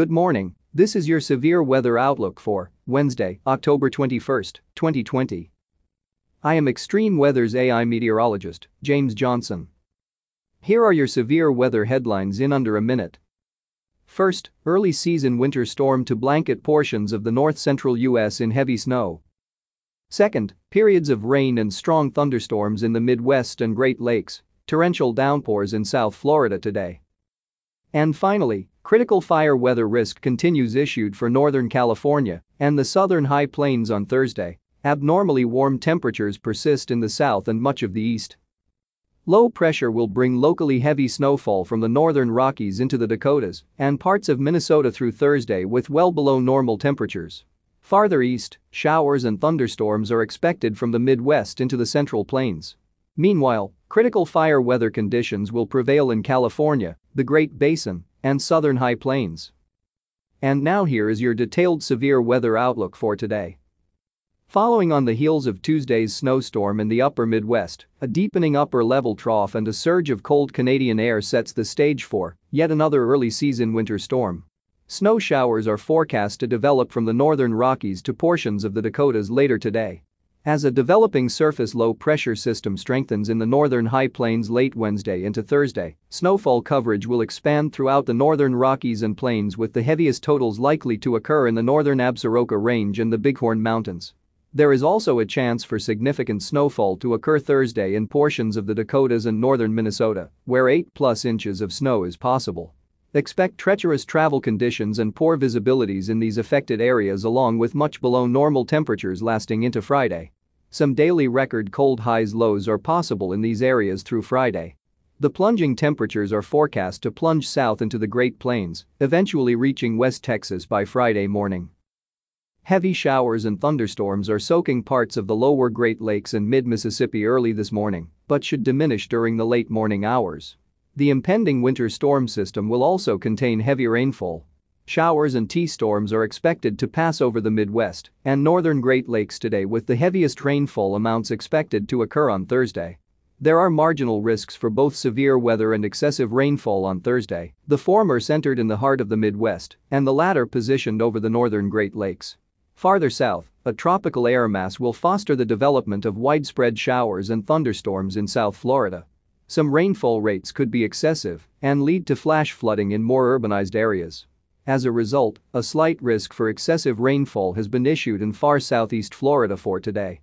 Good morning, this is your severe weather outlook for Wednesday, October 21, 2020. I am Extreme Weather's AI meteorologist, James Johnson. Here are your severe weather headlines in under a minute. First, early season winter storm to blanket portions of the north central U.S. in heavy snow. Second, periods of rain and strong thunderstorms in the Midwest and Great Lakes, torrential downpours in South Florida today. And finally, critical fire weather risk continues issued for Northern California and the southern high plains on Thursday. Abnormally warm temperatures persist in the south and much of the east. Low pressure will bring locally heavy snowfall from the northern Rockies into the Dakotas and parts of Minnesota through Thursday with well below normal temperatures. Farther east, showers and thunderstorms are expected from the Midwest into the Central Plains. Meanwhile, critical fire weather conditions will prevail in California, the Great Basin, and southern high plains. And now here is your detailed severe weather outlook for today. Following on the heels of Tuesday's snowstorm in the upper Midwest, a deepening upper level trough and a surge of cold Canadian air sets the stage for yet another early season winter storm. Snow showers are forecast to develop from the northern Rockies to portions of the Dakotas later today. As a developing surface low pressure system strengthens in the northern high plains late Wednesday into Thursday, snowfall coverage will expand throughout the northern Rockies and plains with the heaviest totals likely to occur in the northern Absaroka Range and the Bighorn Mountains. There is also a chance for significant snowfall to occur Thursday in portions of the Dakotas and northern Minnesota, where 8 plus inches of snow is possible. Expect treacherous travel conditions and poor visibilities in these affected areas along with much below normal temperatures lasting into Friday. Some daily record cold highs lows are possible in these areas through Friday. The plunging temperatures are forecast to plunge south into the Great Plains, eventually reaching West Texas by Friday morning. Heavy showers and thunderstorms are soaking parts of the lower Great Lakes and mid-Mississippi early this morning, but should diminish during the late morning hours. The impending winter storm system will also contain heavy rainfall. Showers and T-storms are expected to pass over the Midwest and northern Great Lakes today with the heaviest rainfall amounts expected to occur on Thursday. There are marginal risks for both severe weather and excessive rainfall on Thursday, the former centered in the heart of the Midwest and the latter positioned over the northern Great Lakes. Farther south, a tropical air mass will foster the development of widespread showers and thunderstorms in South Florida. Some rainfall rates could be excessive and lead to flash flooding in more urbanized areas. As a result, a slight risk for excessive rainfall has been issued in far southeast Florida for today.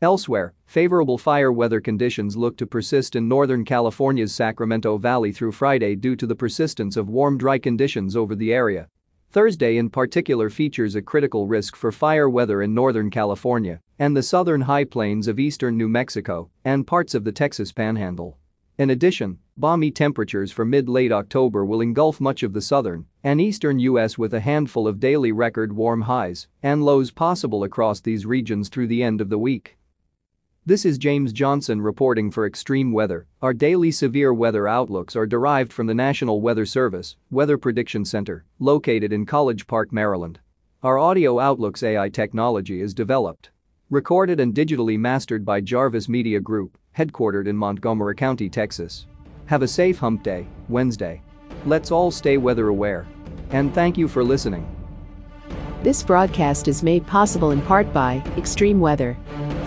Elsewhere, favorable fire weather conditions look to persist in Northern California's Sacramento Valley through Friday due to the persistence of warm dry conditions over the area. Thursday in particular features a critical risk for fire weather in Northern California and the southern high plains of eastern New Mexico and parts of the Texas Panhandle. In addition, balmy temperatures for mid-late October will engulf much of the southern and eastern U.S. with a handful of daily record warm highs and lows possible across these regions through the end of the week. This is James Johnson reporting for Extreme Weather. Our daily severe weather outlooks are derived from the National Weather Service Weather Prediction Center, located in College Park, Maryland. Our audio outlooks AI technology is developed Recorded and digitally mastered by Jarvis Media Group, headquartered in Montgomery County, Texas. Have a safe hump day, Wednesday. Let's all stay weather aware. And thank you for listening. This broadcast is made possible in part by Extreme Weather.